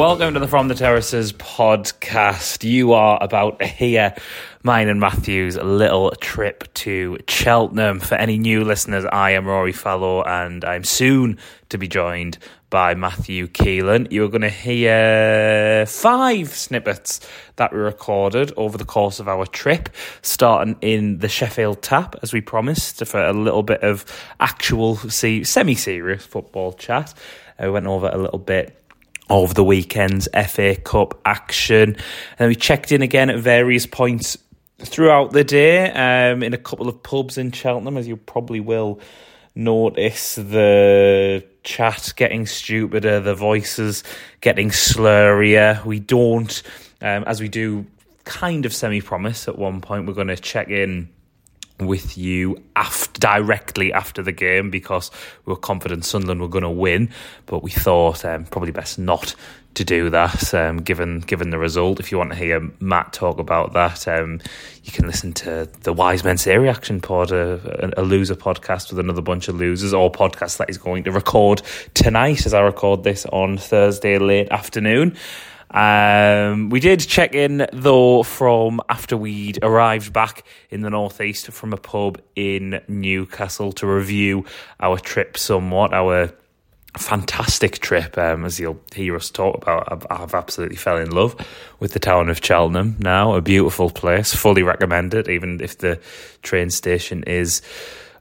Welcome to the From the Terraces podcast. You are about to hear mine and Matthew's little trip to Cheltenham. For any new listeners, I am Rory Fallow and I'm soon to be joined by Matthew Keelan. You're going to hear five snippets that we recorded over the course of our trip, starting in the Sheffield Tap, as we promised, for a little bit of actual semi serious football chat. Uh, we went over a little bit of the weekend's FA Cup action. And we checked in again at various points throughout the day um, in a couple of pubs in Cheltenham, as you probably will notice the chat getting stupider, the voices getting slurrier. We don't, um, as we do kind of semi promise at one point, we're going to check in with you after, directly after the game because we were confident Sunderland were going to win, but we thought um, probably best not to do that um, given given the result. If you want to hear Matt talk about that, um, you can listen to the Wise Men Say Reaction pod, a, a, loser podcast with another bunch of losers, or podcast that he's going to record tonight as I record this on Thursday late afternoon. Um, we did check in though from after we'd arrived back in the northeast from a pub in Newcastle to review our trip somewhat, our fantastic trip. Um, as you'll hear us talk about, I've, I've, absolutely fell in love with the town of Cheltenham. Now, a beautiful place, fully recommended, even if the train station is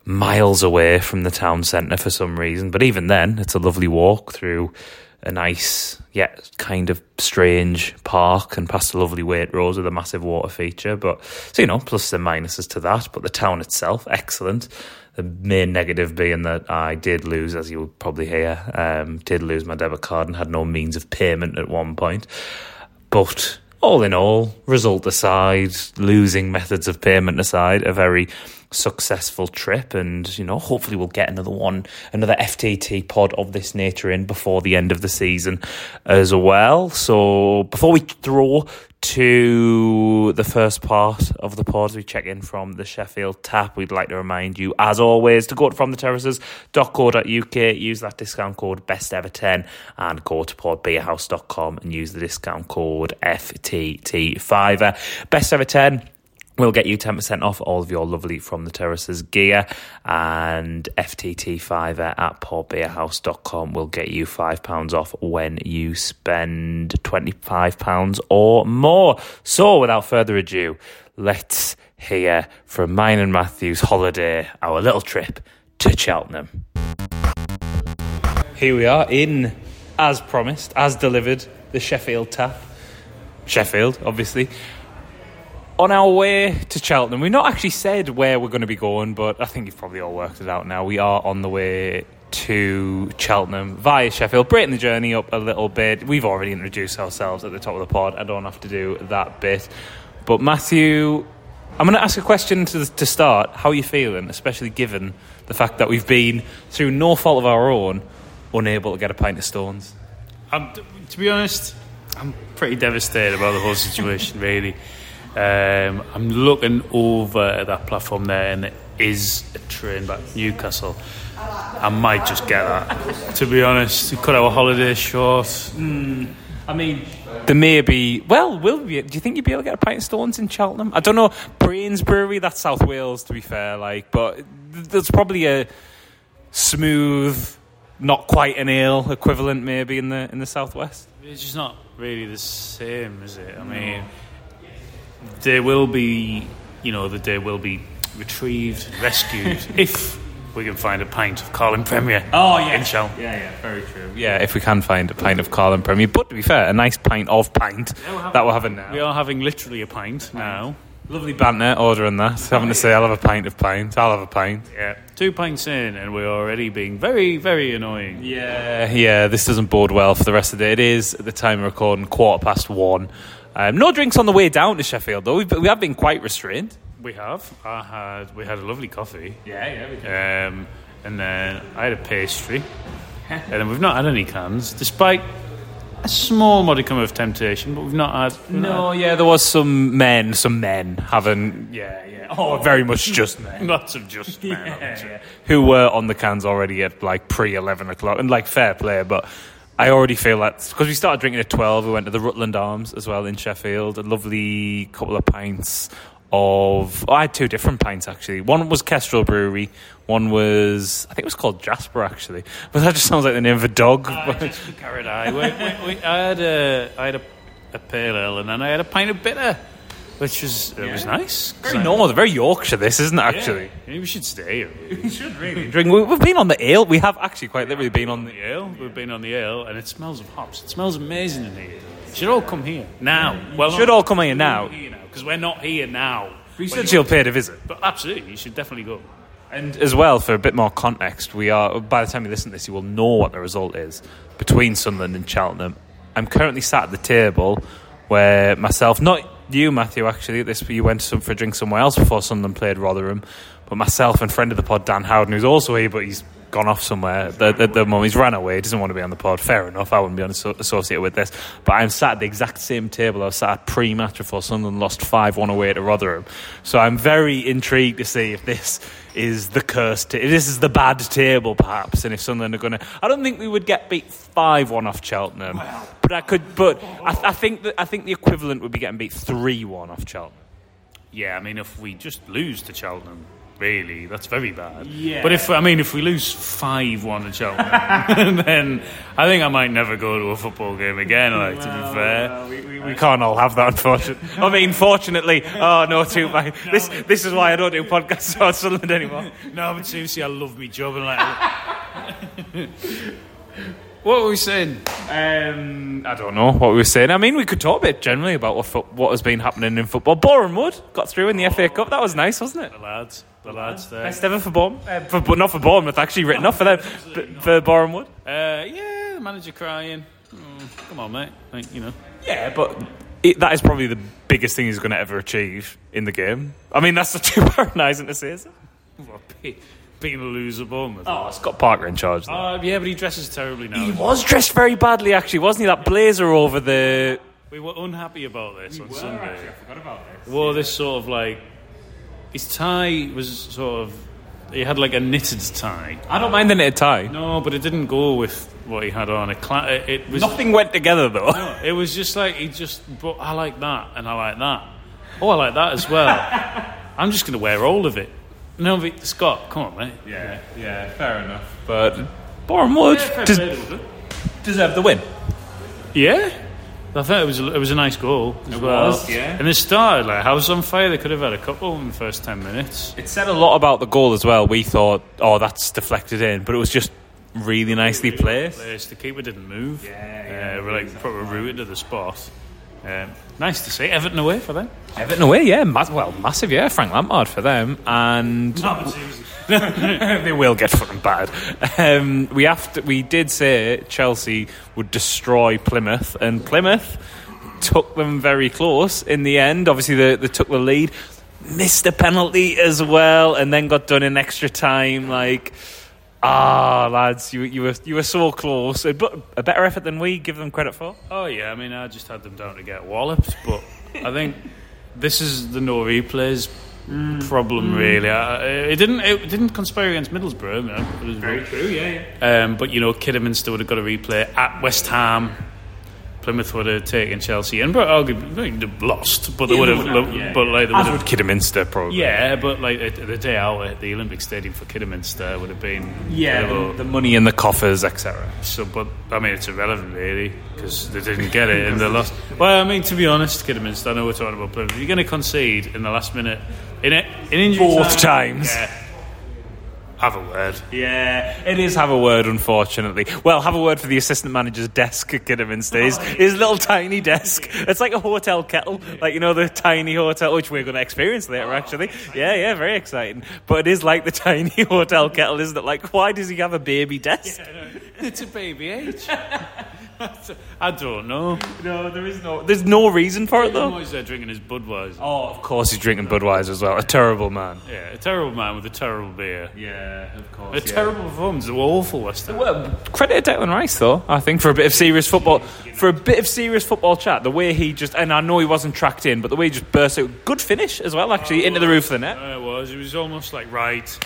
miles away from the town centre for some reason. But even then, it's a lovely walk through a nice yet kind of strange park and past a lovely Waitrose with a massive water feature. But so you know, plus and minuses to that. But the town itself, excellent. The main negative being that I did lose, as you will probably hear, um, did lose my debit card and had no means of payment at one point. But all in all, result aside, losing methods of payment aside, a very successful trip and you know hopefully we'll get another one another FTT pod of this nature in before the end of the season as well. So before we throw to the first part of the pod we check in from the Sheffield tap. We'd like to remind you as always to go to from the terraces.co.uk use that discount code best ever 10 and go to portbeerhouse.com and use the discount code FTT5 best ever 10 We'll get you 10% off all of your lovely From the Terraces gear and FTT5 at portbeerhouse.com will get you £5 off when you spend £25 or more. So without further ado, let's hear from mine and Matthew's holiday, our little trip to Cheltenham. Here we are in, as promised, as delivered, the Sheffield tap. Sheffield, obviously on our way to Cheltenham, we've not actually said where we're going to be going, but I think you've probably all worked it out now. We are on the way to Cheltenham via Sheffield, breaking the journey up a little bit. We've already introduced ourselves at the top of the pod. I don't have to do that bit. But Matthew, I'm going to ask a question to, to start. How are you feeling, especially given the fact that we've been, through no fault of our own, unable to get a pint of stones? Um, to be honest, I'm pretty devastated about the whole situation, really. Um, I'm looking over at that platform there, and it is a train back to Newcastle. I might just get that. To be honest, we cut our holiday short. Mm, I mean, there may be. Well, will we? Do you think you'd be able to get a pint of stones in Cheltenham? I don't know. Brains Brewery, that's South Wales, to be fair. Like, but there's probably a smooth, not quite an ale equivalent, maybe in the in the southwest. It's just not really the same, is it? I mean there will be, you know, the day will be retrieved, rescued, if we can find a pint of Carling Premier. Oh yeah, in Shell. Yeah, yeah, very true. Yeah, if we can find a pint of Carling Premier, but to be fair, a nice pint of pint yeah, that we're having now. We are having literally a pint, pint. now. Lovely banter ordering that. Having to say, I'll have a pint of pint. I'll have a pint. Yeah, two pints in, and we're already being very, very annoying. Yeah, yeah. This doesn't bode well for the rest of the day. It is at the time of recording quarter past one. Um, no drinks on the way down to Sheffield, though. We've, we have been quite restrained. We have. I had. We had a lovely coffee. Yeah, yeah, we did. Um, and then I had a pastry, and then we've not had any cans, despite a small modicum of temptation, but we've not had. we've not No, yeah, there was some men, some men having, yeah, yeah, oh, very much just men. lots of just men. haven't we? who were on the cans already at like pre 11 o'clock and like fair play but I already feel that because we started drinking at 12 we went to the Rutland Arms as well in Sheffield a lovely couple of pints of oh, I had two different pints actually. One was Kestrel Brewery one was I think it was called Jasper actually. But that just sounds like the name of a dog. I just carried We, we, we, I had a I had a, a pale ale and then I had a pint of bitter, which was it was nice. very normal very Yorkshire this isn't it actually maybe we should stay. we should really drink we- we've been on the ale we have actually quite literally been on the ale. We've been on the ale, and it smells of hops. It smells amazing in here. You should all come here now. Well, should all come here now. because we're not here now. you When said she'll pay to visit but absolutely, you should definitely go. And as well, for a bit more context, we are. By the time you listen to this, you will know what the result is between Sunderland and Cheltenham. I'm currently sat at the table where myself, not you, Matthew, actually, this you went some, for a drink somewhere else before Sunderland played Rotherham, but myself and friend of the pod, Dan Howden, who's also here, but he's gone off somewhere at the, the moment. He's ran away. He doesn't want to be on the pod. Fair enough. I wouldn't be associated with this. But I'm sat at the exact same table I was sat at pre-match before Sunderland lost 5-1 away to Rotherham. So I'm very intrigued to see if this is the cursed, if this is the bad table, perhaps, and if Sunderland are going to. I don't think we would get beat five one off Cheltenham, but I could. But I, I think that I think the equivalent would be getting beat three one off Cheltenham. Yeah, I mean, if we just lose to Cheltenham, really, that's very bad. Yeah. But if I mean, if we lose five one to Cheltenham, then I think I might never go to a football game again. Like to be fair. we, we, we can't all have that, unfortunately. I mean, fortunately, oh no, too bad. This this is why I don't do podcasts about Sunderland anymore. No, but seriously, I love me job and like. what were we saying? Um, I don't know what we were saying. I mean, we could talk a bit generally about what fo- what has been happening in football. Boreham Wood got through in the FA Cup. That was nice, wasn't it? The lads, the lads there. Best ever for Bournemouth, uh, for, but not for Bournemouth. Actually, written off for them, but for Boreham Wood. Uh, yeah, the manager crying. Mm, come on, mate. Like, you know. Yeah, but it, that is probably the biggest thing he's going to ever achieve in the game. I mean, that's patronising to say, is it? What, be- being a loser, Bournemouth. Oh, Scott Parker in charge. Though. Uh, yeah, but he dresses terribly now. he was dressed very badly, actually, wasn't he? That blazer over the. We were unhappy about this we on Sunday. I forgot about this. Wore this sort of like his tie was sort of he had like a knitted tie. I don't mind the knitted tie. No, but it didn't go with what he had on. It, cla- it, it was Nothing went together though. It was just like he just. But I like that, and I like that. Oh, I like that as well. I'm just going to wear all of it. No, but Scott, come on, mate. Yeah, yeah, fair enough. But Boreham Wood des- deserved the win. Yeah, I thought it was a, it was a nice goal as It well. was, yeah. And they started like house on fire. They could have had a couple in the first ten minutes. It said a lot about the goal as well. We thought, oh, that's deflected in, but it was just really nicely placed. Place. The keeper didn't move. Yeah, yeah, Uh, we're like proper rooted to the spot. Um, nice to see Everton away for them. Everton away, yeah, ma- well, massive, yeah. Frank Lampard for them, and they will get fucking bad. Um, we have to, we did say Chelsea would destroy Plymouth, and Plymouth took them very close in the end. Obviously, they, they took the lead, missed a penalty as well, and then got done in extra time. Like, ah, lads, you you were you were so close. A, but a better effort than we give them credit for. Oh yeah, I mean I just had them down to get walloped, but I think this is the no replays problem really. I, it didn't it didn't conspire against Middlesbrough. You know, it was very true, yeah, yeah. Um, but you know, Kidderminster would have got a replay at West Ham. Plymouth would have taken Chelsea, and but arguably they've lost, but they would have. But like they would have Kidderminster, probably. Yeah, but like the the day out at the Olympic Stadium for Kidderminster would have been Yeah, terrible. the, the money in the coffers, etc. So, but I mean, it's irrelevant really because they didn't get it and they lost. Well, I mean, to be honest, Kidderminster. I know we're talking about Plymouth. You're going to concede in the last minute in it in injury Both time, times. Yeah, have a word. Yeah, it is have a word, unfortunately. Well, have a word for the assistant manager's desk at Kidderminster. His, his little tiny desk. It's like a hotel kettle, like, you know, the tiny hotel, which we're going to experience later, actually. Yeah, yeah, very exciting. But it is like the tiny hotel kettle, isn't it? Like, why does he have a baby desk? It's a baby age. I don't know. No, there is no. There's no reason for it though. He's there drinking his Budweiser. Oh, of course he's drinking Budweiser as well. A terrible man. Yeah, a terrible man with a terrible beer. Yeah, of course. A terrible performance. They were awful West Ham. Well, credit to Declan Rice though. I think for a bit of serious football, for a bit of serious football chat, the way he just and I know he wasn't tracked in, but the way he just burst out, good finish as well. Actually, into the roof of the net. Uh, it was. It was almost like right.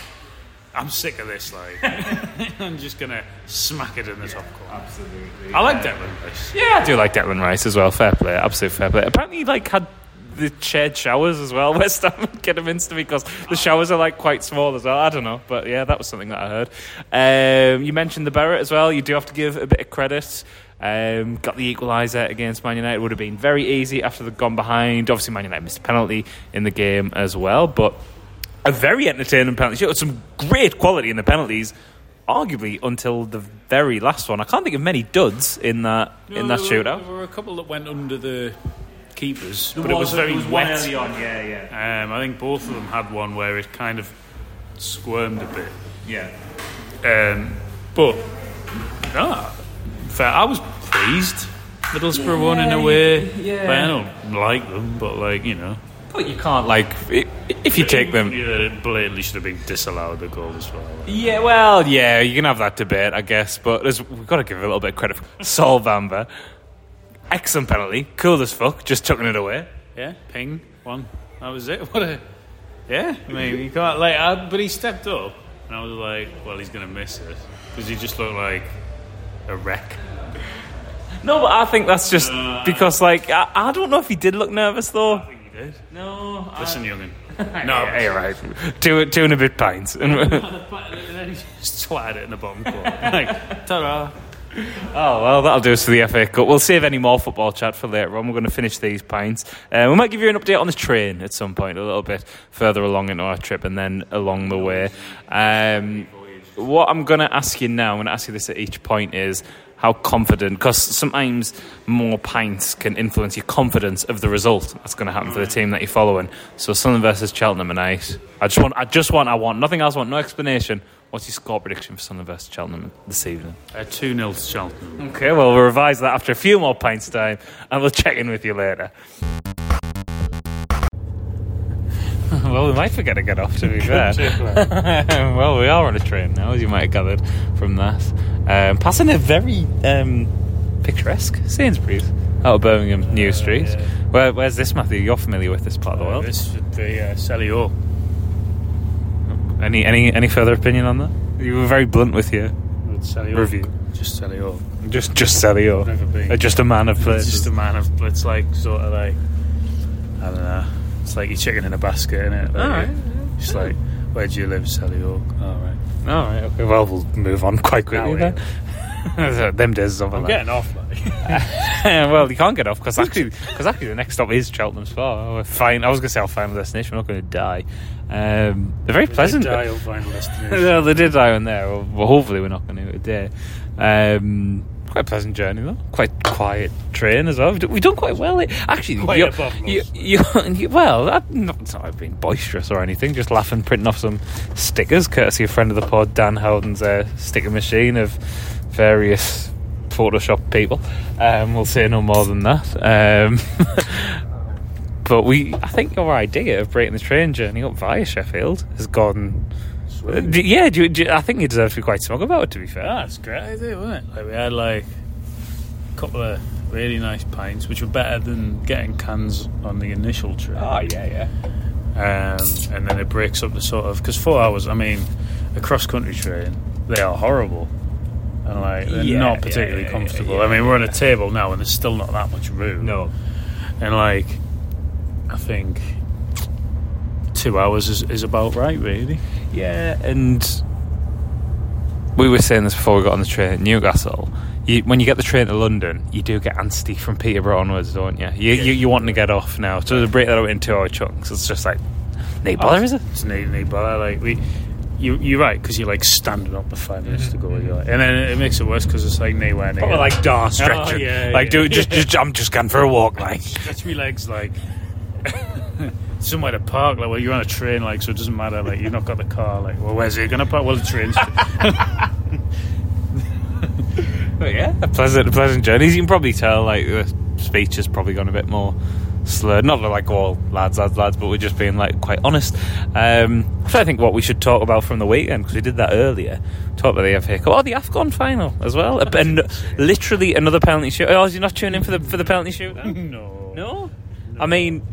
I'm sick of this. Like, I'm just gonna smack it in the top corner. Absolutely. I like Declan Rice. Yeah, I do like Declan Rice as well. Fair play, absolute fair play. Apparently, he, like had the shared showers as well. West Ham get him into because the showers are like quite small as well. I don't know, but yeah, that was something that I heard. Um, you mentioned the Barrett as well. You do have to give a bit of credit. Um, got the equaliser against Man United. Would have been very easy after they'd gone behind. Obviously, Man United missed a penalty in the game as well, but a very entertaining penalty. shootout. Some great quality in the penalties. Arguably until the very last one. I can't think of many duds in that in that there were- shootout. There were a couple that went under the keepers, but it was very wet. Early on, yeah, yeah. Um, I think both of them had one where it kind of squirmed a bit. Yeah. Um, but no, fair. I was pleased. Middlesbrough won in a way. yeah. But I don't like them, but like you know, But you can't, like, i- if you take them. Yeah, it blatantly should have been disallowed the goal as well. Yeah, well, yeah, you can have that debate, I guess, but there's, we've got to give a little bit of credit for Sol Bamba. Excellent penalty, cool as fuck, just tucking it away. Yeah, ping one. That was it. What a yeah. I mean, you can't like. I, but he stepped up, and I was like, well, he's gonna miss it because he just looked like a wreck. No, but I think that's just because, like, I, I don't know if he did look nervous, though. I think he did. No, Listen, youngin. no, you're right. Two, two and a bit pints. and then he just swatted it in the bottom corner. Like, ta-da. Oh, well, that'll do us for the FA Cup. We'll save any more football chat for later on. We're going to finish these pints. Uh, we might give you an update on the train at some point, a little bit further along into our trip and then along the way. Um, what I'm going to ask you now, I'm going to ask you this at each point, is how confident, because sometimes more pints can influence your confidence of the result that's going to happen for the team that you're following. So Sunderland versus Cheltenham tonight. I just want, I just want, I want nothing else. I want no explanation. What's your score prediction for Sunderland versus Cheltenham this evening? Uh, 2 0 to Cheltenham. Okay, well, we'll revise that after a few more pints time, and we'll check in with you later. well, we might forget to get off, to be fair. well, we are on a train now, as you might have gathered from that. Um, passing a very um, picturesque Sainsbury's out of Birmingham New Street. Where, where's this, Matthew? You're familiar with this part of the world. This should be uh, Selly Oak. Any, any, any further opinion on that? You were very blunt with your Selly Review. Just Selly Oak. just just Celio. Never been. Uh, Just a man of places. just a man of. It's like sort of like I don't know. It's like your chicken in a basket, isn't it? Like, Alright. It's like where do you live, Sally Hawk? All right. All right. Okay. Well, we'll move on quite quickly then. Them days is over. I'm like. getting off. Well, you can't get off because actually, because actually, the next stop is Cheltenham Spa. We're fine. I was going to say our final destination. We're not going to die. Um, they're very pleasant. Dial final destination. well, they did die on there. Well, hopefully, we're not going to do today. Um, quite a pleasant journey though. Quite quiet train as well. We've done, we've done quite well. Actually, Quite you, above you, you, well, I've not, not been boisterous or anything. Just laughing, printing off some stickers, courtesy of friend of the pod, Dan Howden's uh, sticker machine of various Photoshop people. Um, we'll say no more than that. Um, but we, I think your idea of breaking the train journey up via Sheffield has gone. Uh, d- yeah, do do I think you deserve to be quite smug about it. To be fair, it's a great idea, wasn't it? Like we had like a couple of really nice pints, which were better than getting cans on the initial trip. Oh, yeah, yeah. um, and then it breaks up the sort of because four hours. I mean, a cross country train, they are horrible. And like they're Yeah, not yeah, particularly yeah, comfortable. yeah. I mean, we're on a table now, and there's still not that much room. No, and like I think two hours is, is about right, really. Yeah, and we were saying this before we got on the train at Newcastle. You, when you get the train to London, you do get antsy from Peterborough onwards, don't you? You, you, you want to get off now. So to break that up into two-hour chunks, it's just like, no bother, oh, is it? It's neat, neat, but like we. You, you're right because you're like standing up for five minutes to go, mm-hmm. you're like, and then it makes it worse because it's like nowhere near. Or like dar oh, stretching. Oh, yeah, like, yeah. do just, just, I'm just going for a walk, like. stretch me legs like somewhere to park. Like, well, you're on a train, like, so it doesn't matter. Like, you've not got the car. Like, well, where's it gonna park? Well, the train's. But yeah, a pleasant, a pleasant journey. As You can probably tell, like, the speech has probably gone a bit more slurred. Not that, like, all lads, lads, lads, but we're just being, like, quite honest. Um, so I think what we should talk about from the weekend, because we did that earlier, talk about the FA Cup. Oh, the AFCON final as well. And literally another penalty shoot. Oh, is you not tuning in for the, for the penalty shoot? no. No? I mean,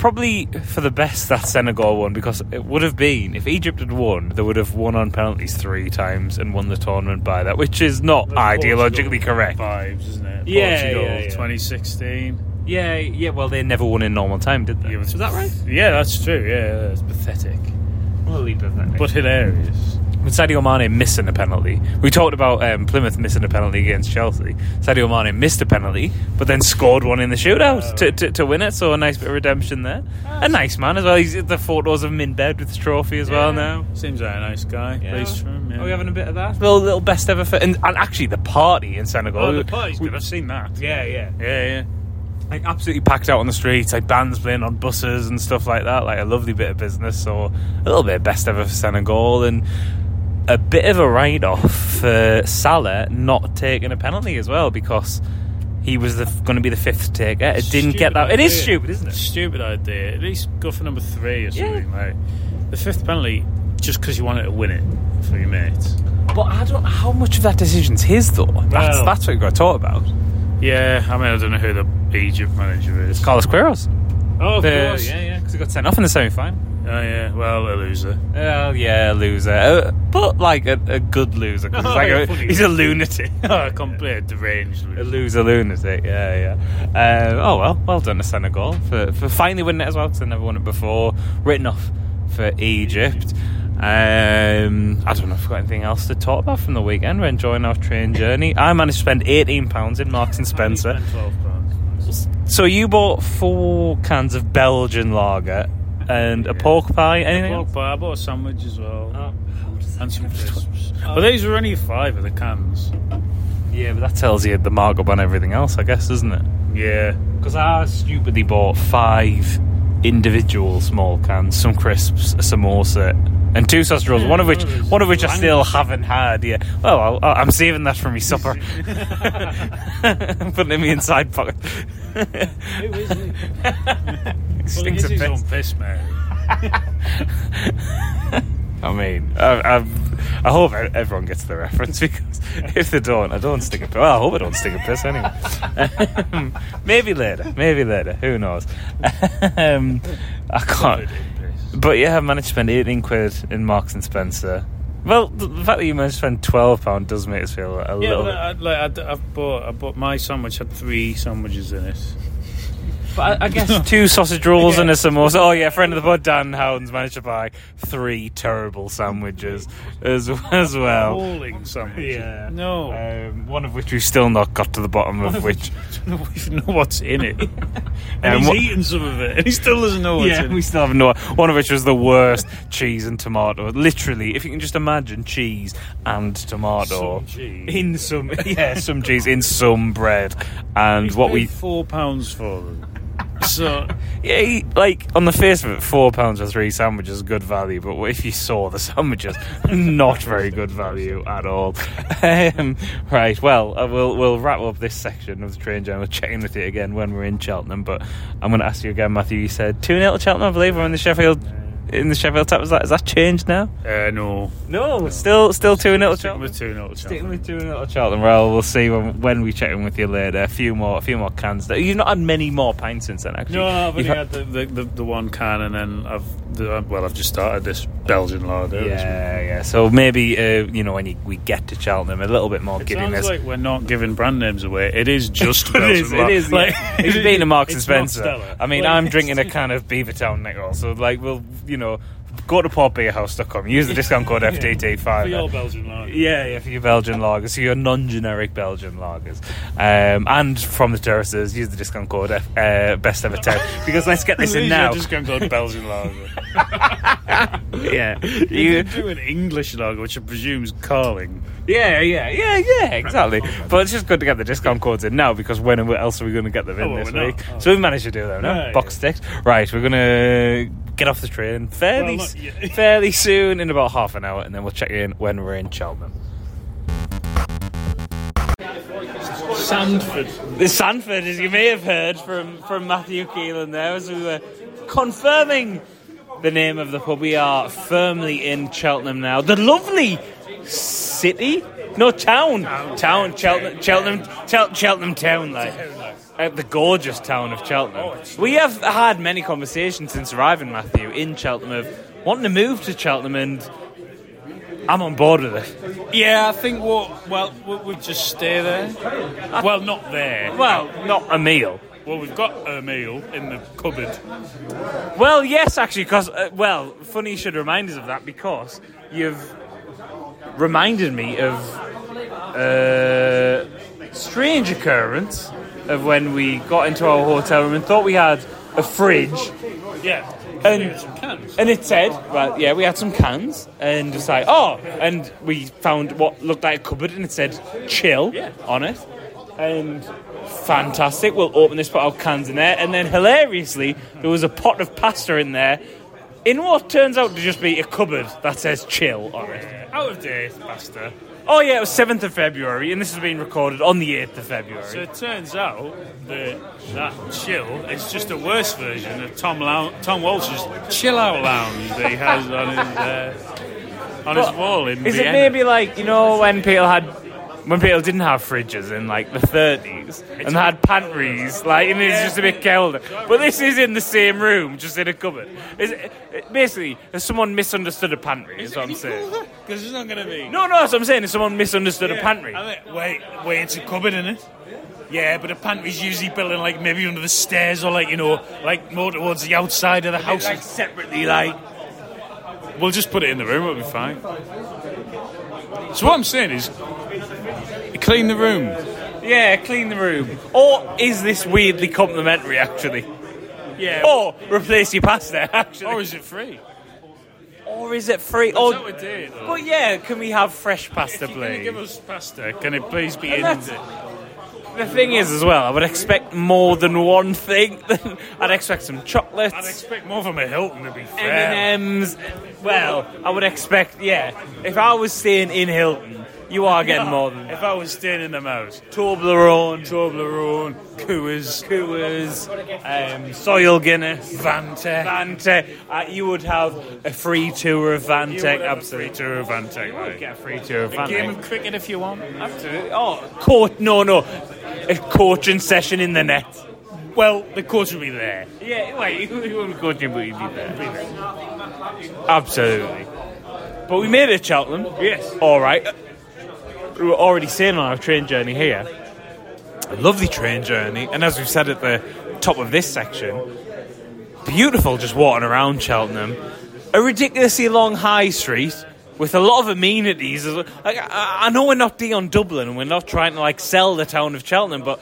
probably for the best that Senegal won because it would have been if Egypt had won, they would have won on penalties three times and won the tournament by that, which is not ideologically correct. Vibes, isn't it? Yeah, Portugal, yeah, yeah. 2016. Yeah, yeah. Well, they never won in normal time, did they? Yeah, Was that right? Yeah, that's true. Yeah, that's pathetic, Well, pathetic. but hilarious. Sadio Mane missing a penalty, we talked about um, Plymouth missing a penalty against Chelsea. Sadio Mane missed a penalty, but then scored one in the shootout to, to, to win it. So a nice bit of redemption there. A nice man as well. He's the photos of him in bed with the trophy as well now. Seems like a nice guy. Yeah. Pleased for him. Yeah. Are we having a bit of that? Little, little best ever for, and, and actually the party in Senegal. Oh, the party's good. I've seen that. Yeah, yeah. Yeah, yeah. Like absolutely packed out on the streets, like bands playing on buses and stuff like that. Like a lovely bit of business. So a little bit of best ever for Senegal and a bit of a write off for Salah not taking a penalty as well because he was going to be the fifth taker. It didn't get that. It is stupid, isn't it? Stupid idea. At least go for number three or Yeah. something. Like the fifth penalty, just because you wanted to win it for your mates. But I don't. How much of that decision's his though? That's Well- that's what we've got to talk about. Yeah, I mean, I don't know who the Egypt manager is. Carlos Queiroz. Oh, of The- course. yeah, yeah, because he got sent off in the semi final. Oh, yeah. Well, a loser. Oh yeah, loser, uh, but like a, a good loser. 'cause he's, Oh, like a, he's a lunatic. Oh, complete deranged A loser. loser lunatic, yeah, yeah. Uh, oh well, well done to Senegal for, for finally winning it as well because they never won it before. Written off for Egypt. Um, I don't know if we've got anything else to talk about from the weekend. We're enjoying our train journey. I managed to spend eighteen pounds in Marks and Spencer. Spent twelve pounds. So you bought four cans of Belgian lager and a pork pie. Anything Pork pie. I bought a sandwich as well. Oh, and some crisps. Oh. But these were only five of the cans. yeah, but that tells you the markup on everything else, I guess, doesn't it? Yeah. Because I stupidly bought five individual small cans, some crisps, a samosa, and two sausage rolls. Yeah, one of which, one of those one of which I still haven't had. Yeah. Well, I'll, I'll- I'm saving that for my supper. Putting it in my inside pocket. Who is he? Well, Stinks is of piss. piss, man. I mean, I, I've, I hope everyone gets the reference because if they don't, I don't stick a piss. Well, I hope I don't stick a piss anyway. maybe later, maybe later. Who knows? um, I can't. But yeah, I managed to spend 18 quid in Marks and Spencer. Well, the, fact that you managed to spend 12 pound does make us feel a Yeah, little. but I, like I, I bought, I bought my sandwich had three sandwiches in it. But I, I guess two sausage rolls and a samosa. Oh yeah, friend of the pod Dan Howden's managed to buy three terrible sandwiches as as well. Appalling sandwiches. Yeah. No. Um, one of which we've still not got to the bottom of which. Even know what's in it. and Um, he's what- eaten some of it, and he still doesn't know what's Yeah, in we still have no. One of which was the worst cheese and tomato. Literally, if you can just imagine cheese and tomato Some cheese. in some, yeah, some cheese in some bread, and what we, four pounds for them. So yeah, he- like on the face of it, four pounds for three sandwiches good value. But if you saw the sandwiches, not very good value at all. Um, right, well, uh, we'll we'll wrap up this section of the train journey. We'll check with you again when we're in Cheltenham. But I'm going to ask you again, Matthew. You said two 0 to Cheltenham, I believe. We're in the Sheffield. In the Sheffield tap, is that is that changed now? uh, no, No, still still two 0 to sticking with two 0 Sticking with two 0 to Cheltenham. Well, we'll see when, when we check in with you later. A few more, a few more cans. You've not had many more pints since then, actually. No, I've only had the, the, the, one can, and then I've the, well, I've just started this Belgian lager. Yeah, yeah. So maybe uh, you know when you, we get to Cheltenham, a little bit more It giddiness. sounds like we're not giving brand names away. It is just Belgian it is, it lager. is. Like, if you've been to Marks and Spencer, I mean, Like, I'm drinking a can of Beavertown Neck Oil, so like we'll, you know, go to portbeerhouse.com, use the discount code FTT5. for your Belgian lager. Yeah, yeah, for your Belgian lagers, for your non-generic Belgian lagers, um, and from the terraces, use the discount code F, uh, best ever ten. Because let's get this in now. Just going to Belgian lager. yeah, You you, do an English lager, which I presume is Carling. yeah, yeah, yeah, yeah, exactly. But it's just good to get the discount codes in now because when else are we going to get them in Oh, well, this week? Oh. So we managed to do them. No, Yeah, box yeah. sticks. Right, we're going to get off the train fairly, Well, fairly soon in about half an hour, and then we'll check in when we're in Cheltenham. Sandford. The Sandford, as you may have heard from, from Matthew Keelan there, as we were confirming the name of the pub. We are firmly in Cheltenham now. The lovely city? No, town. Town, Cheltenham, Cheltenham, Chel- Cheltenham town, like. Uh, the gorgeous town of Cheltenham. We have had many conversations since arriving, Matthew, in Cheltenham of wanting to move to Cheltenham and I'm on board with it. Yeah, I think we'll, well, we'll, just stay there. Well, not there. Well, not a meal. Well, we've got a meal in the cupboard. Well, yes, actually, because, uh, well, funny you should remind us of that because you've reminded me of a strange occurrence of when we got into our hotel room and thought we had a fridge. Yeah. And, and it said, well, yeah, we had some cans, and it's like, oh, and we found what looked like a cupboard, and it said chill Yeah. on it. And fantastic, we'll open this, put our cans in there, and then hilariously, there was a pot of pasta in there, in what turns out to just be a cupboard that says chill on it. Out of date pasta. Oh, yeah, it was 7th of February, and this has been recorded on the 8th of February. So it turns out that that chill is just a worse version of Tom Lou- Tom Walsh's chill out lounge that he has on his uh, on his But wall in Is Vienna. it maybe like you know when people had when people didn't have fridges in like the thirties and had pantries, like and it's just a bit colder. But this is in the same room, just in a cupboard. Is it, basically has someone misunderstood a pantry? Is what I'm saying. Because it's not going to be. No, no, that's what I'm saying. Is someone misunderstood a pantry? I think- wait, wait, it's a cupboard in it. Yeah, but a pantry's usually built in like maybe under the stairs or like you know like more towards the outside of the house. Like separately, like We'll just put it in the room. It'll be fine. So what I'm saying is, clean the room. yeah, clean the room. Or is this weirdly complimentary? Actually, Yeah. or replace your pasta? Actually, Or is it free? or is it free? Or what we did? But yeah, can we have fresh pasta, If please? give us pasta, can it please be in the... The thing is, as well, I would expect more than one thing. I'd expect some chocolates. I'd expect more from a Hilton, to be fair. and M's. Well, I would expect, yeah. If I was staying in Hilton, you are getting more than If I was staying in the mouse, Toblerone, Toblerone, Coors, Coors, um, Soil Guinness, Vante. Vante. Uh, you would have a free tour of You Vante. would have a Absolutely, free tour of Vante, You would get a free tour of A game of cricket if you want. Absolutely. Oh, court? No, no. A coaching session in the net. Well, the coach will be there. Yeah, wait, you wouldn't coaching, but you'd be there. Absolutely. But we made it, Cheltenham. Yes. All right. We were already saying on our train journey here. A lovely train journey, and as we've said at the top of this section, beautiful just walking around Cheltenham. A ridiculously long high street with a lot of amenities. Like, I, I know we're not Dion Dublin and we're not trying to like sell the town of Cheltenham, but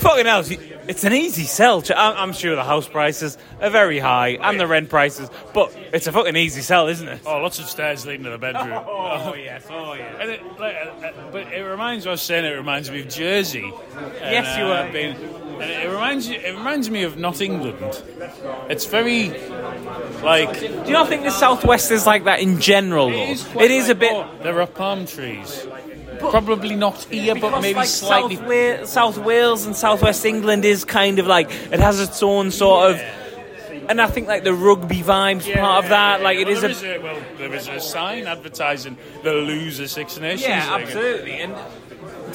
fucking hell, it's an easy sell. I'm sure the house prices are very high and the rent prices, but it's a fucking easy sell, isn't it? Oh, lots of stairs leading to the bedroom. Oh yes, oh yes. And it, like, uh, uh, but it reminds. I was saying it reminds me of Jersey. And, Yes, you uh, were. Been- and it reminds you. It reminds me of not England. It's very like Do you not think the southwest is like that in general? It is, it is like, a bit. oh, there are palm trees. Probably not here, but maybe like slightly. South, Wa- South Wales and Southwest England is kind of like it has its own sort of, and I think like the rugby vibes Yeah, part of that. yeah, Like yeah. it Well, is a is a well, there is a sign advertising the loser Six Nations. yeah, thing. absolutely. And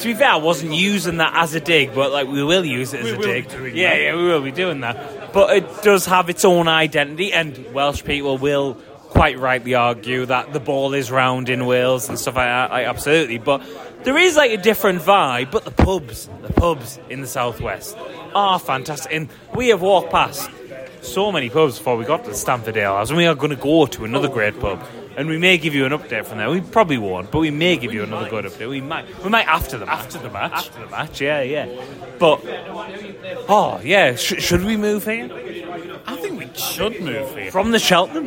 to be fair, I wasn't using that as a dig, but like we will use it as We a dig. yeah, that. yeah, we will be doing that. But it does have its own identity, and Welsh people will quite rightly argue that the ball is round in Wales and stuff like that. Like, absolutely, but there is like a different vibe. But the pubs, the pubs in the southwest are fantastic, and we have walked past so many pubs before we got to the Sandford Ale House, and we are going to go to another great pub. And we may give you an update from there. We probably won't, but we may give you another good update. We might. We might after the match. After the match. After the match, yeah, yeah. But oh yeah, Sh- should we move here I think we should move here. from the Cheltenham?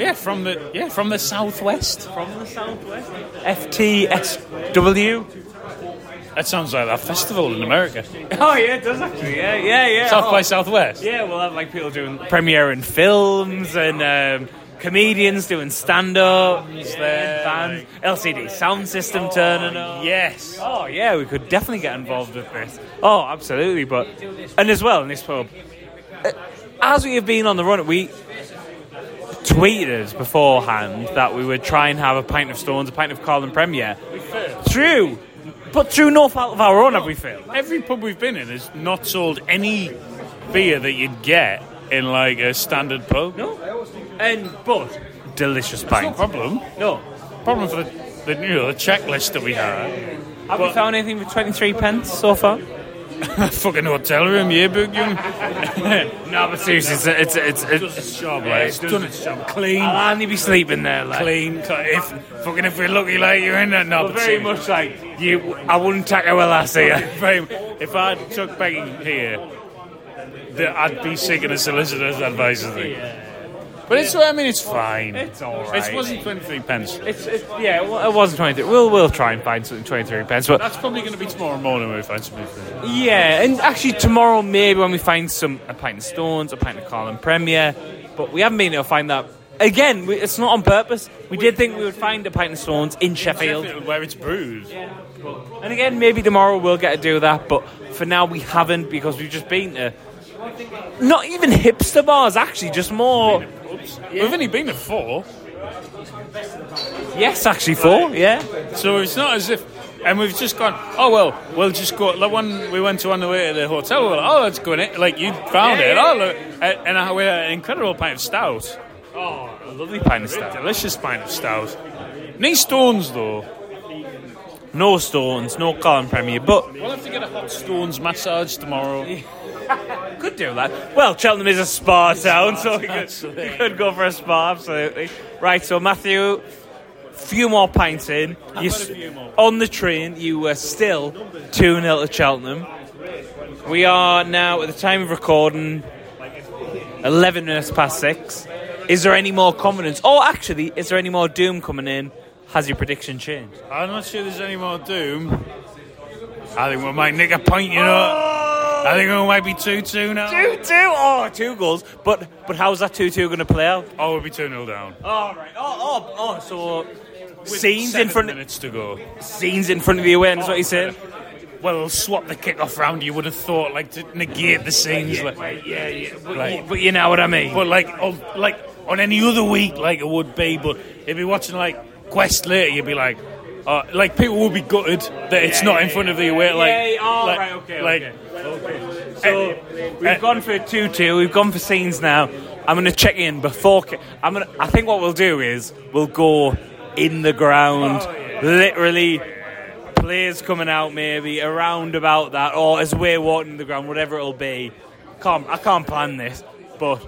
Yeah, from the yeah from the southwest. From the southwest. FTSW. That sounds like that festival in America. Oh yeah, it does actually. Yeah, yeah, yeah. South oh. by Southwest. Yeah, we'll have like people doing premiere in films and um, comedians doing stand-ups, there, bands, LCD sound system turning up. Yes. Oh yeah, we could definitely get involved with this. Oh, absolutely. But and as well in this pub, as we have been on the run, we tweeted beforehand that we would try and have a pint of Stones, a pint of Carling Premier. True, but through no fault of our own have we failed. Every pub we've been in has not sold any beer that you'd get in like a standard pub. No, and but delicious No pint. problem. No, Problem for the, the you know the checklist that we had. have we found anything for twenty three pence so far? fucking hotel room yearbook, young. No, but seriously, it's it's it's, it's, does its job, Yeah, like it's done its job. Clean, I'll only be sleeping there, like. clean. If fucking if we're lucky, like you're in that. No, But very much like you. I wouldn't tack a well ass here. Very, if I took Becky here, that I'd be seeking a solicitor's advice. I think. But it's, I mean, it's fine. It's all right. It wasn't 23 pence. It's, it's yeah, well, it wasn't twenty three. We'll we'll try and find something twenty three pence, but That's probably going to be tomorrow morning when we find something for it. yeah, and actually tomorrow maybe when we find some a pint of Stones, a pint of Carling Premier, but we haven't been able to find that. Again, we, it's not on purpose. We did think we would find a pint of Stones in Sheffield, Sheffield, where it's brewed. and again maybe tomorrow we'll get to do that. But for now we haven't because we've just been to not even hipster bars. Actually, just more. Oops. We've only been to four, Yes, actually four. Yeah. so it's not as if. And we've just gone. Oh well, we'll just go. Like one we went to on the way to the hotel. We were like, oh, let's go in it. Like you found Yeah, it. yeah, oh look, and, and I we had an incredible pint of stout. Oh, a lovely pint of stout. Delicious pint of stout. Need stones though. No Stones, no Carling Premier, but We'll have to get a hot stones massage tomorrow. could do that. Well, Cheltenham is a spa town, so we could, we could go for a spa, absolutely. Right, so Matthew, few more pints in. You had a s- few more. On the train, you were still 2 0 to Cheltenham. We are now, at the time of recording, 11 minutes past 6. Is there any more confidence? Oh, actually, is there any more doom coming in? Has your prediction changed? I'm not sure there's any more doom. I think we might nick a point, you know. Oh! I think it might be 2 2 now. Two two, oh, two goals. But but how's that two two going to play out? Oh, we'll be 2 0 down. Oh right. Oh oh oh. So With scenes in front of minutes to go. scenes in front of the away. That's what you said. Well, swap the kick off round. You would have thought, like, to negate the scenes. like, Yeah yeah. But, Right. you, but you know what I mean. But like, on, like on any other week, like it would be. But if you're watching like Quest later, you'd be like, uh, like people will be gutted that it's not in front of the away. Like, yeah, yeah, oh, like, right, okay, like, okay. So uh, we've gone for two two. We've gone for scenes now. I'm going to check in before. ki- I'm going. I think what we'll do is we'll go in the ground, literally. Players coming out, maybe around about that, or as we're walking the ground, whatever it'll be. Can't I can't plan this, but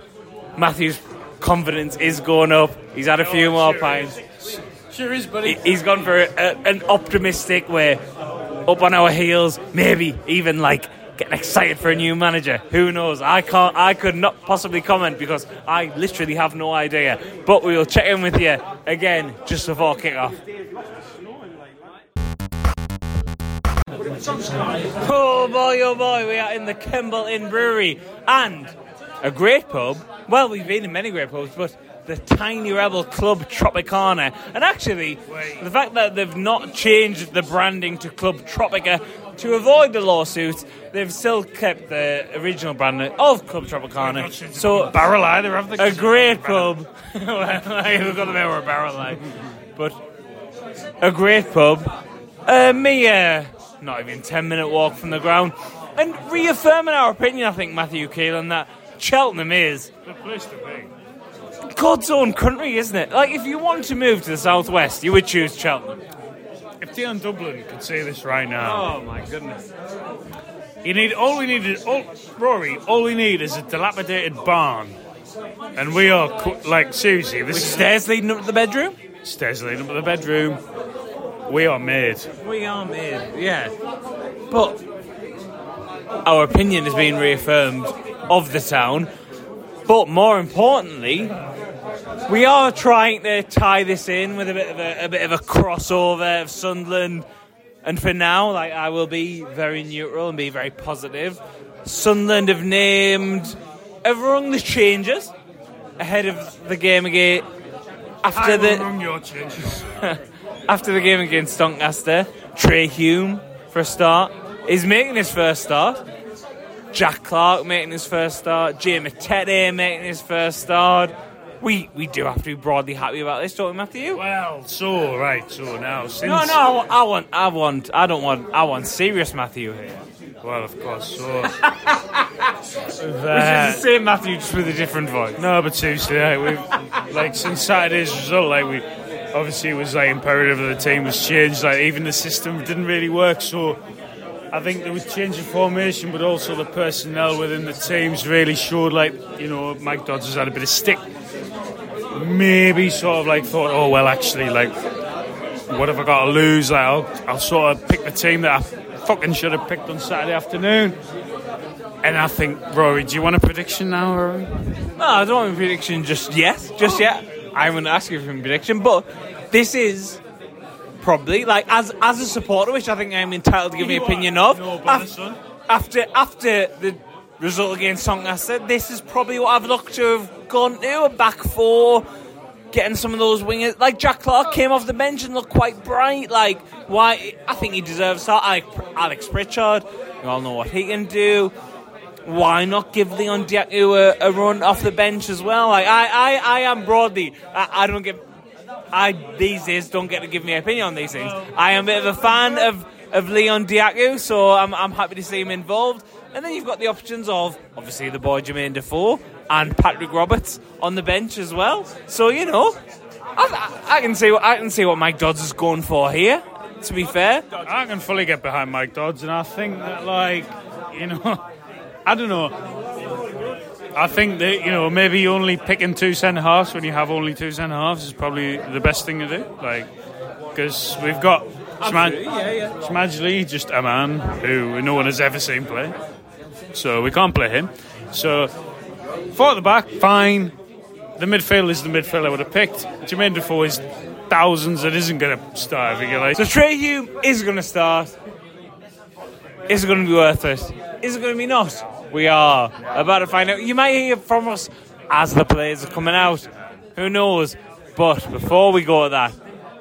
Matthew's confidence is going up. He's had a few more pints. Is, He's gone for a, an optimistic way, up on our heels, maybe even like getting excited for a new manager. Who knows? I can't. I could not possibly comment because I literally have no idea. But we will check in with you again just before kick off. Oh boy, oh boy, we are in the Kemble Inn Brewery and a great pub. Well, we've been in many great pubs, but the Tiny Rebel Club Tropicana. And actually, the fact that they've not changed the branding to Club Tropica to avoid the lawsuit, they've still kept the original branding of Club Tropicana. So, barrel either of the a great pub. We've got the name of barrel. But a great pub. Uh, me, not even 10 minute walk from the ground. And reaffirming our opinion, I think, Matthew Keelan, that Cheltenham is the place to be. God's own country, isn't it? Like, if you want to move to the southwest, you would choose Cheltenham. If Dion Dublin could see this right now, Oh, my goodness. you need all we need is all, Rory. All we need is a dilapidated barn, and we are like seriously. This is Stairs leading up to the bedroom? stairs leading up to the bedroom. We are made. We are made, yeah. But our opinion has been reaffirmed of the town. But more importantly, we are trying to tie this in with a bit of a, a bit of a crossover of Sunderland. And for now, like I will be very neutral and be very positive. Sunderland have named have rung the changes ahead of the game again after the your changes. after the game against Doncaster, Trey Hume for a start is making his first start. Jack Clarke making his first start. Jay Matete making his first start. We we do have to be broadly happy about this, don't we, Matthew? Well, so right, so now since No, no, I, I want, I want, I don't want, I want serious Matthew here. well, of course, so Which is the same Matthew, just with a different voice. No, but seriously, like, we've, like since Saturday's result, like we obviously it was like imperative that the team was changed. Like even the system didn't really work, so I think there was change of formation, but also the personnel within the teams really showed like you know Mike Dodds has had a bit of stick. Maybe sort of like thought, oh well, actually, like what have I got to lose? Like I'll, I'll sort of pick the team that I fucking should have picked on Saturday afternoon. And I think, Rory, do you want a prediction now, Rory? No, I don't want a prediction just yet. Just yet. I wouldn't ask you for a prediction, but this is probably like as as a supporter, which I think I'm entitled to give my opinion of. No after after the result against Doncaster, this is probably what I've looked to have gone to a back four. Getting some of those wingers, like Jack Clarke came off the bench and looked quite bright. Like, why? I think he deserves that. Alex, Alex Pritchard, we all know what he can do why not give Leon Dajaku a, a run off the bench as well? Like I, I, I am broadly, I, I don't get, I these days don't get to give me opinion on these things. I am a bit of a fan of, of Leon Dajaku, so I'm, I'm happy to see him involved. And then you've got the options of obviously the boy Jermain Defoe and Patrick Roberts on the bench as well. So you know, I, I, I can see what I can see what Mike Dodds is going for here. To be fair, I can fully get behind Mike Dodds, and I think that, like, you know, I don't know. I think that you know maybe only picking two centre halves when you have only two centre halves is probably the best thing to do. Like, because we've got Smad- Smedgley, just a man who no one has ever seen play, so we can't play him. So four at the back, fine. The midfield is the midfield I would have picked. Jermain Defoe is thousands that isn't going to start. I think like. So Trai Hume is going to start. Is it going to be worth it? Is it going to be not? We are about to find out. You might hear from us as the players are coming out. Who knows? But before we go to that,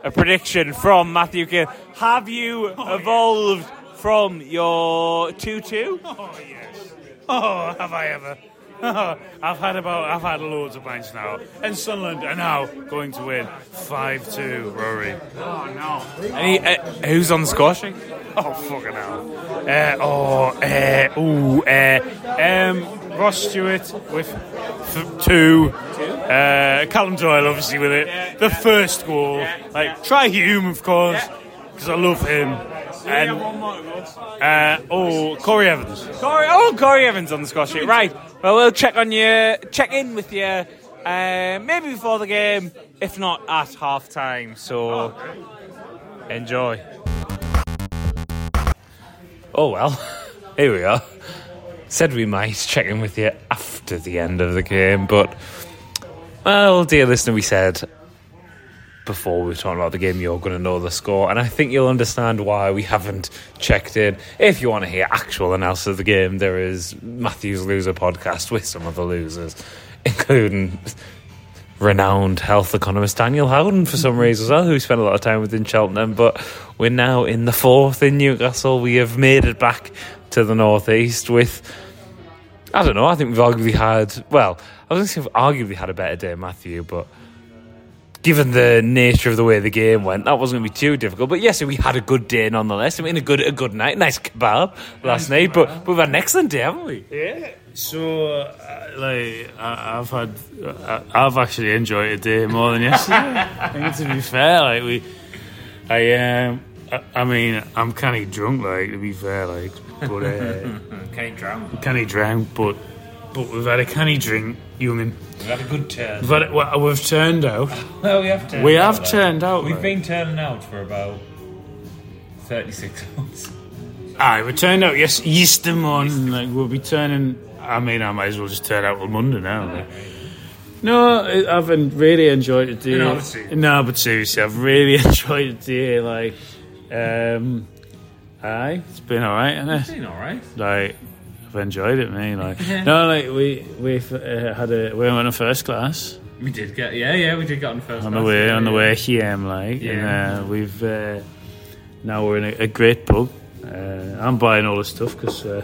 a prediction from Matthew Kidd. Have you evolved from your 2 2? Oh yes. Oh, have I ever? I've had about I've had loads of pints now, and Sunderland are now going to win five two. Rory. Oh no. uh, who's on the score sheet? Oh fucking hell. Uh, oh, uh, ooh, uh, um, Ross Stewart with f- two. Uh, Callum Doyle obviously with it. The first goal. Like Trai Hume of course, because I love him. And uh, oh, Corry Evans. Corry, oh, Corry Evans on the score sheet. Right. Well, we'll check on you, check in with you, uh, maybe before the game, if not at half time. So enjoy. Oh well, here we are. Said we might check in with you after the end of the game, but well, dear listener, we said before we were talking about the game, you're going to know the score, and I think you'll understand why we haven't checked in. If you want to hear actual analysis of the game, there is Matthew's Loser podcast with some of the losers, including renowned health economist Daniel Howden for some reason as well, who spent a lot of time within Cheltenham. But we're now in the Forth in Newcastle. We have made it back to the northeast with. I don't know. I think we've arguably had. Well, I was going to say we've arguably had a better day, Matthew, but given the nature of the way the game went, that wasn't going to be too difficult. But yes, we had a good day nonetheless. I mean, a good a good night, nice kebab last night. But, but we've had an excellent day, haven't we? Yeah. So, uh, like, I, I've had, I, I've actually enjoyed the day more than yesterday. I think to be fair, like we, I um, I, I mean, I'm kind of drunk, like to be fair, like, but uh, Can you drown? canny drunk, but but we've had a canny drink, youngin. We've had a good turn. But well, we've turned out. Well, we have turned We out, have though. turned out. We've like. been turning out for about 36 hours. Aye, we turned out yes Easter morning. Like we'll be turning. I mean, I might as well just turn out on Monday now. Like. No, I- I've really enjoyed it. Dear. No, but seriously. no, but seriously, I've really enjoyed it. Dear. Like, um, aye, it's been all right, hasn't it? Been alright. Like, I've enjoyed it, me. Like, no, like we we uh, had a we went in first class. We did get, yeah, yeah, we did get on first. on the class, way yeah, on the yeah. way here, like, Yeah. and uh, we've uh, now we're in a, a great pub. Uh, I'm buying all the stuff because uh,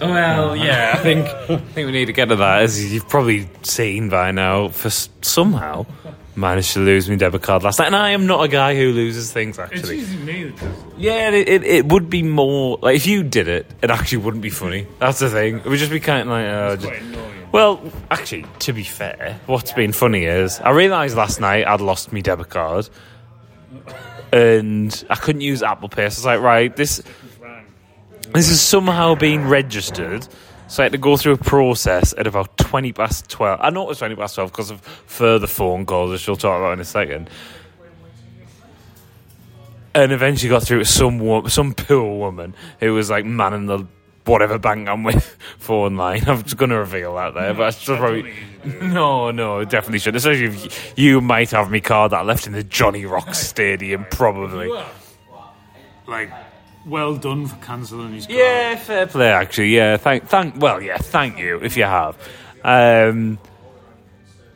Well, yeah, I think I think we need to get to that. As you've probably seen by now, for somehow managed to lose my debit card last night, and I am not a guy who loses things. Actually, usually me that does yeah, it, it it would be more like if you did it, it actually wouldn't be funny. That's the thing. It would just be kind of like, uh, just, annoying. well, actually, to be fair, what's been funny is I realised last night I'd lost my debit card. And I couldn't use Apple Pay. So I was like, right, this this has somehow been registered. So I had to go through a process at about 20 past 12. I know it was 20 past 12 because of further phone calls, which we'll talk about in a second. And eventually got through to some some poor woman who was like manning the whatever bank I'm with phone line. I'm just going to reveal that there, but I should probably. No, no, definitely should. Especially if you, you might have me card that I left in the Johnny Rock Stadium, probably. like well done for cancelling his. Yeah, fair play. Actually, yeah. Thank, thank. Well, yeah. Thank you if you have. Um,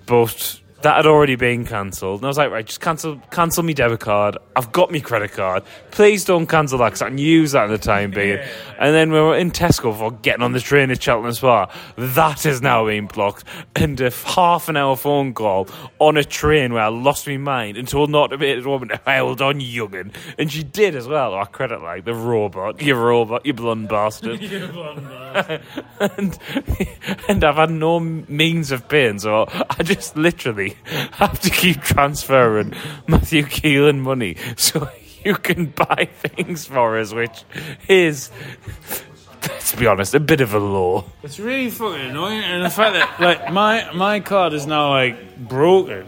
but that had already been cancelled, and I was like, right, just cancel, cancel me debit card. I've got me credit card. Please don't cancel that because I can use that in the time being. And then we were in Tesco for getting on the train at Cheltenham Spa. That has now been blocked, and a half an hour phone call on a train where I lost my mind and told an automated woman to hold on, youngin, and she did as well. I credit like the robot, you robot, you blonde bastard and and I've had no means of paying, so I just literally have to keep transferring Matthew Keelan money so you can buy things for us, which is, let's be honest, a bit of a law. It's really fucking annoying, and the fact that like my my card is now like broken,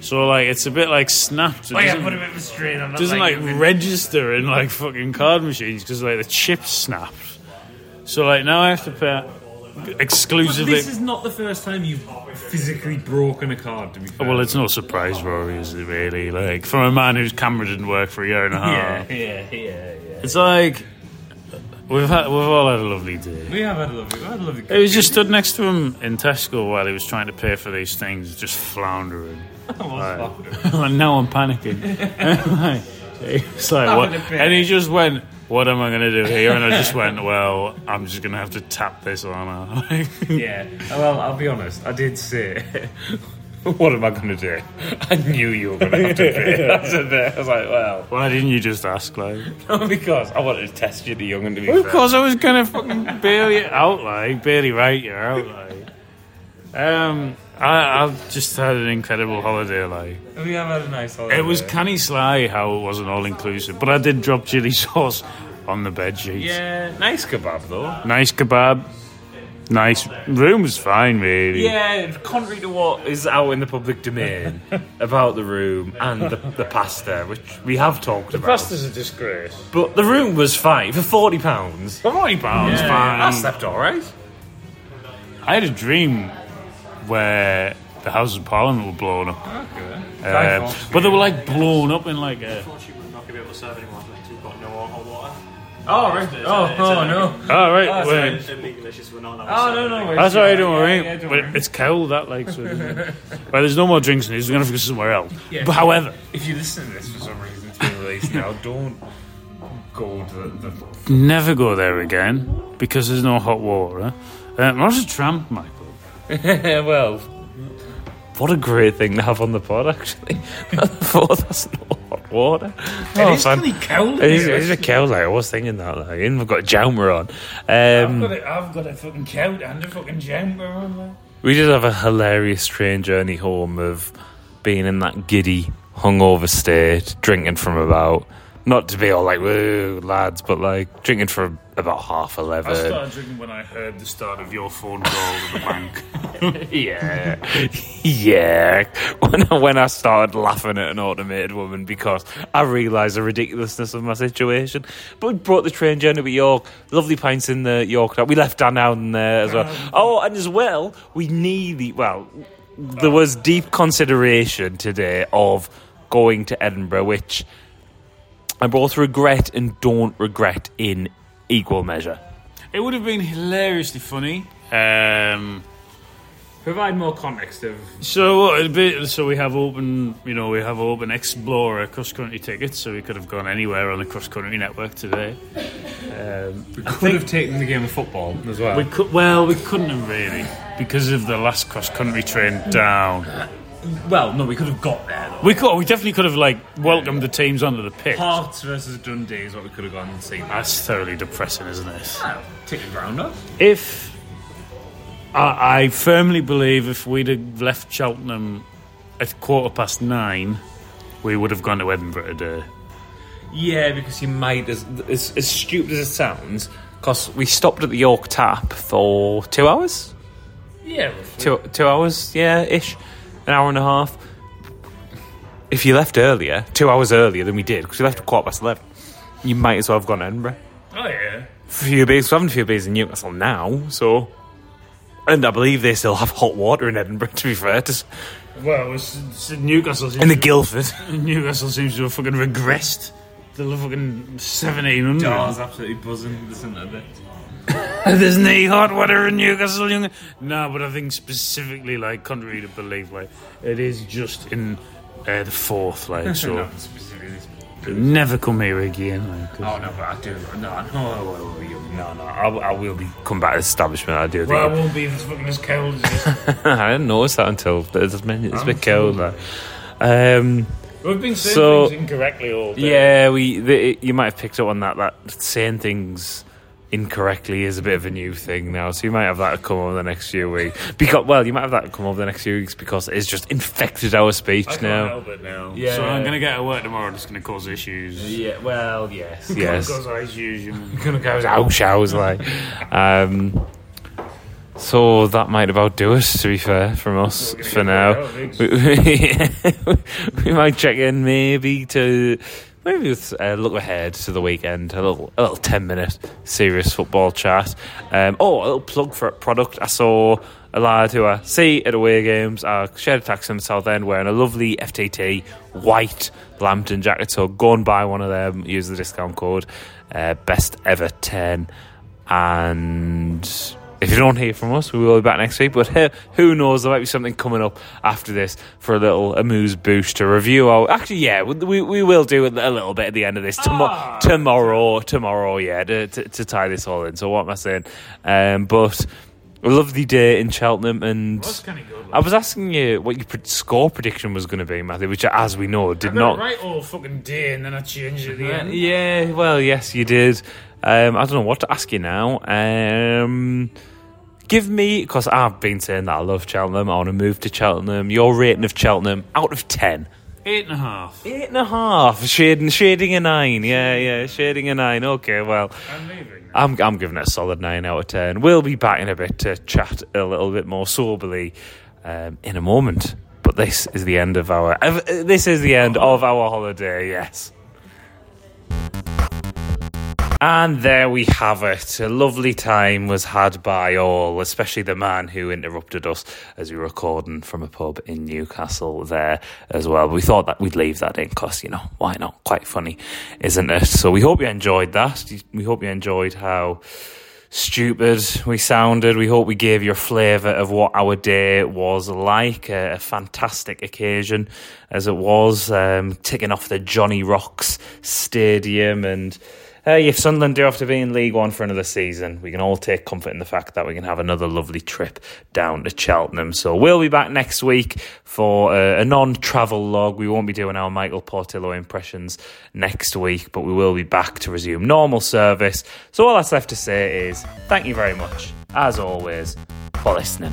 so like it's a bit like snapped. It oh, doesn't, bit of a strain on doesn't like register in like fucking card machines because like the chip snapped. So like now I have to pay exclusively. This is not the first time you've physically broken a card. To be fair. well, it's no surprise, Rory, is it really? Like from a man whose camera didn't work for a year and a half. yeah, yeah, yeah, yeah. It's like we've had we've all had a lovely day. We have had a lovely, had a lovely. He was just stood next to him in Tesco while he was trying to pay for these things, just floundering. Right. and now I'm panicking. it's like, what? And he just went, "What am I going to do here?" And I just went, "Well, I'm just going to have to tap this on." her." Yeah. Well, I'll be honest. I did say, "What am I going to do?" I knew you were going to have to pay. That's the bit. I was like, "Well, Why didn't you just ask? Like, because I wanted to test you, the young and to be of fair." course, I was going to fucking bail you out, like, barely write you out, like. Um, I, I've just had an incredible holiday, like. We have had a nice holiday. It was canny sly how it wasn't all inclusive, but I did drop chili sauce on the bed sheets. yeah, nice kebab though. Nice kebab. Nice room was fine, really. Yeah, contrary to what is out in the public domain about the room and the, the pasta, which we have talked about. The pasta's a disgrace. But the room was fine for forty pounds. Forty pounds, fine. I slept all right. I had a dream where the Houses of Parliament were blown up, Guy Um, Fawkes. but they were like blown up in like a. Unfortunately, we're not going to be able to serve anyone with 2.0 or hot water. Oh right. Oh, oh no. All right, Oh, well, It's legal issues, we're not allowed Oh no no. anything. worries. that's all right, don't worry. yeah, don't but worry. it's cold, that like. So, well, there's no more drinks in this. We're gonna have to go somewhere else. Yeah. But however, If you listen to this for some reason it's been released now, don't go to the, the never go there again because there's no hot water. Um, I was a tramp, Michael. well, what a great thing to have on the pod, actually. That's no hot water. Oh, is fun. pretty cold It is, it is a cow, like, I was thinking that, like, and we've got a jumper on. I've Um, got, a, I've got a fucking coat and a fucking jumper on. Like. we did have a hilarious train journey home of being in that giddy, hungover state, drinking from about, not to be all like, woo, lads, but like, drinking for about half a level. I started drinking when I heard the start of your phone call to the bank. Yeah, yeah. When I, when I started laughing at an automated woman because I realised the ridiculousness of my situation. But we brought the train journey to York. Lovely pints in the York. We left Dan out in there as well. Um, oh, and as well, we nearly well. There was deep consideration today of going to Edinburgh, which I both regret and don't regret in equal measure. It would have been hilariously funny. Um, Provide more context of. So it'd be, so we have open, you know, we have open Explorer cross country tickets, so we could have gone anywhere on the cross country network today. Um, We could have taken the game of football as well. we could, well, we couldn't have really because of the last cross country train down. Well, no, we could have got there though. We could, we definitely could have like welcomed the teams onto the pitch. Hearts versus Dundee is what we could have gone and seen. That's thoroughly depressing, isn't it? Take the ground up. If I, I firmly believe if we'd have left Cheltenham at quarter past nine, we would have gone to Edinburgh today. Yeah, because you might, as, as, as stupid as it sounds, because we stopped at the York Tap for two hours? Yeah, Two, two hours, yeah, ish. An hour and a half. If you left earlier, two hours earlier than we did, because we left at quarter past 11, you might as well have gone to Edinburgh. Oh yeah. Few beers, we're having a few beers in Newcastle now, so. And I believe they still have hot water in Edinburgh, to be fair. To, Well, it's, it's Newcastle. Seems in the Guildford. Newcastle seems to have fucking regressed. The fucking seventeen hundred. absolutely buzzing, isn't it? There's no hot water in Newcastle, young. No, but I think specifically, like, contrary to belief, like, it is just in uh, the Forth, like, so never come here again. Like, Oh no, but I do. No, no, no, no. I, I will be come back to the establishment. I do. well, I won't be if it's fucking as cold as this. I didn't notice that until it's, been- it's a bit cold. Like. Um, We've been saying So- things incorrectly all day. yeah, we. The, you might have picked up on that. That saying things incorrectly is a bit of a new thing now. So you might have that come over the next few weeks. Because well, you might have that come over the next few weeks because it's just infected our speech I can't now. help it now. Yeah. So I'm going to get to work tomorrow and it's going to cause issues. Yeah. Well, yes. Yes. Yes. Cause issues. you know. gonna go out showers like. Um, so that might about do us, To be fair, from us for now, out, thanks. we, we might check in maybe to maybe with uh, look ahead to the weekend. A little a little ten minute serious football chat. Um, oh, a little plug for a product. I saw a lad who I see at away games. I shared a taxi in the South End wearing a lovely FTT white Lambton jacket. So go and buy one of them. Use the discount code uh, best ever 10 and if you don't hear from us we will be back next week but who, who knows there might be something coming up after this for a little amuse-bouche to review our actually yeah we, we, we will do a little bit at the end of this Tomo- Ah. tomorrow tomorrow yeah to, to, to tie this all in so what am I saying um, but a lovely day in Cheltenham and of good. I was asking you what your score prediction was going to be Matthew which as we know did not it right all fucking day and then I changed it at the uh, end. yeah, well, yes, you did. Um, I don't know what to ask you now. Um, give me, because I've been saying that I love Cheltenham. I want to move to Cheltenham. Your rating of Cheltenham out of 10. Eight and a half. Eight and a half. Shading, shading a nine. Yeah, yeah, shading a nine. Okay, well, I'm leaving. I'm, I'm giving it a solid 9 out of 10. We'll be back in a bit to chat a little bit more soberly um, in a moment. But this is the end of our. Uh, this is the end of our holiday, yes. And there we have it. A lovely time was had by all, especially the man who interrupted us as we were recording from a pub in Newcastle there as well. We thought that we'd leave that in because, you know, why not? Quite funny, isn't it? So we hope you enjoyed that. We hope you enjoyed how stupid we sounded. We hope we gave you a flavour of what our day was like. A, a fantastic occasion as it was, um, ticking off the Jonny-Rocks Stadium and. Hey, if Sunderland do have to be in League One for another season, we can all take comfort in the fact that we can have another lovely trip down to Cheltenham. So we'll be back next week for a, a non-travel log. We won't be doing our Michael Portillo impressions next week, but we will be back to resume normal service. So all that's left to say is thank you very much, as always, for listening.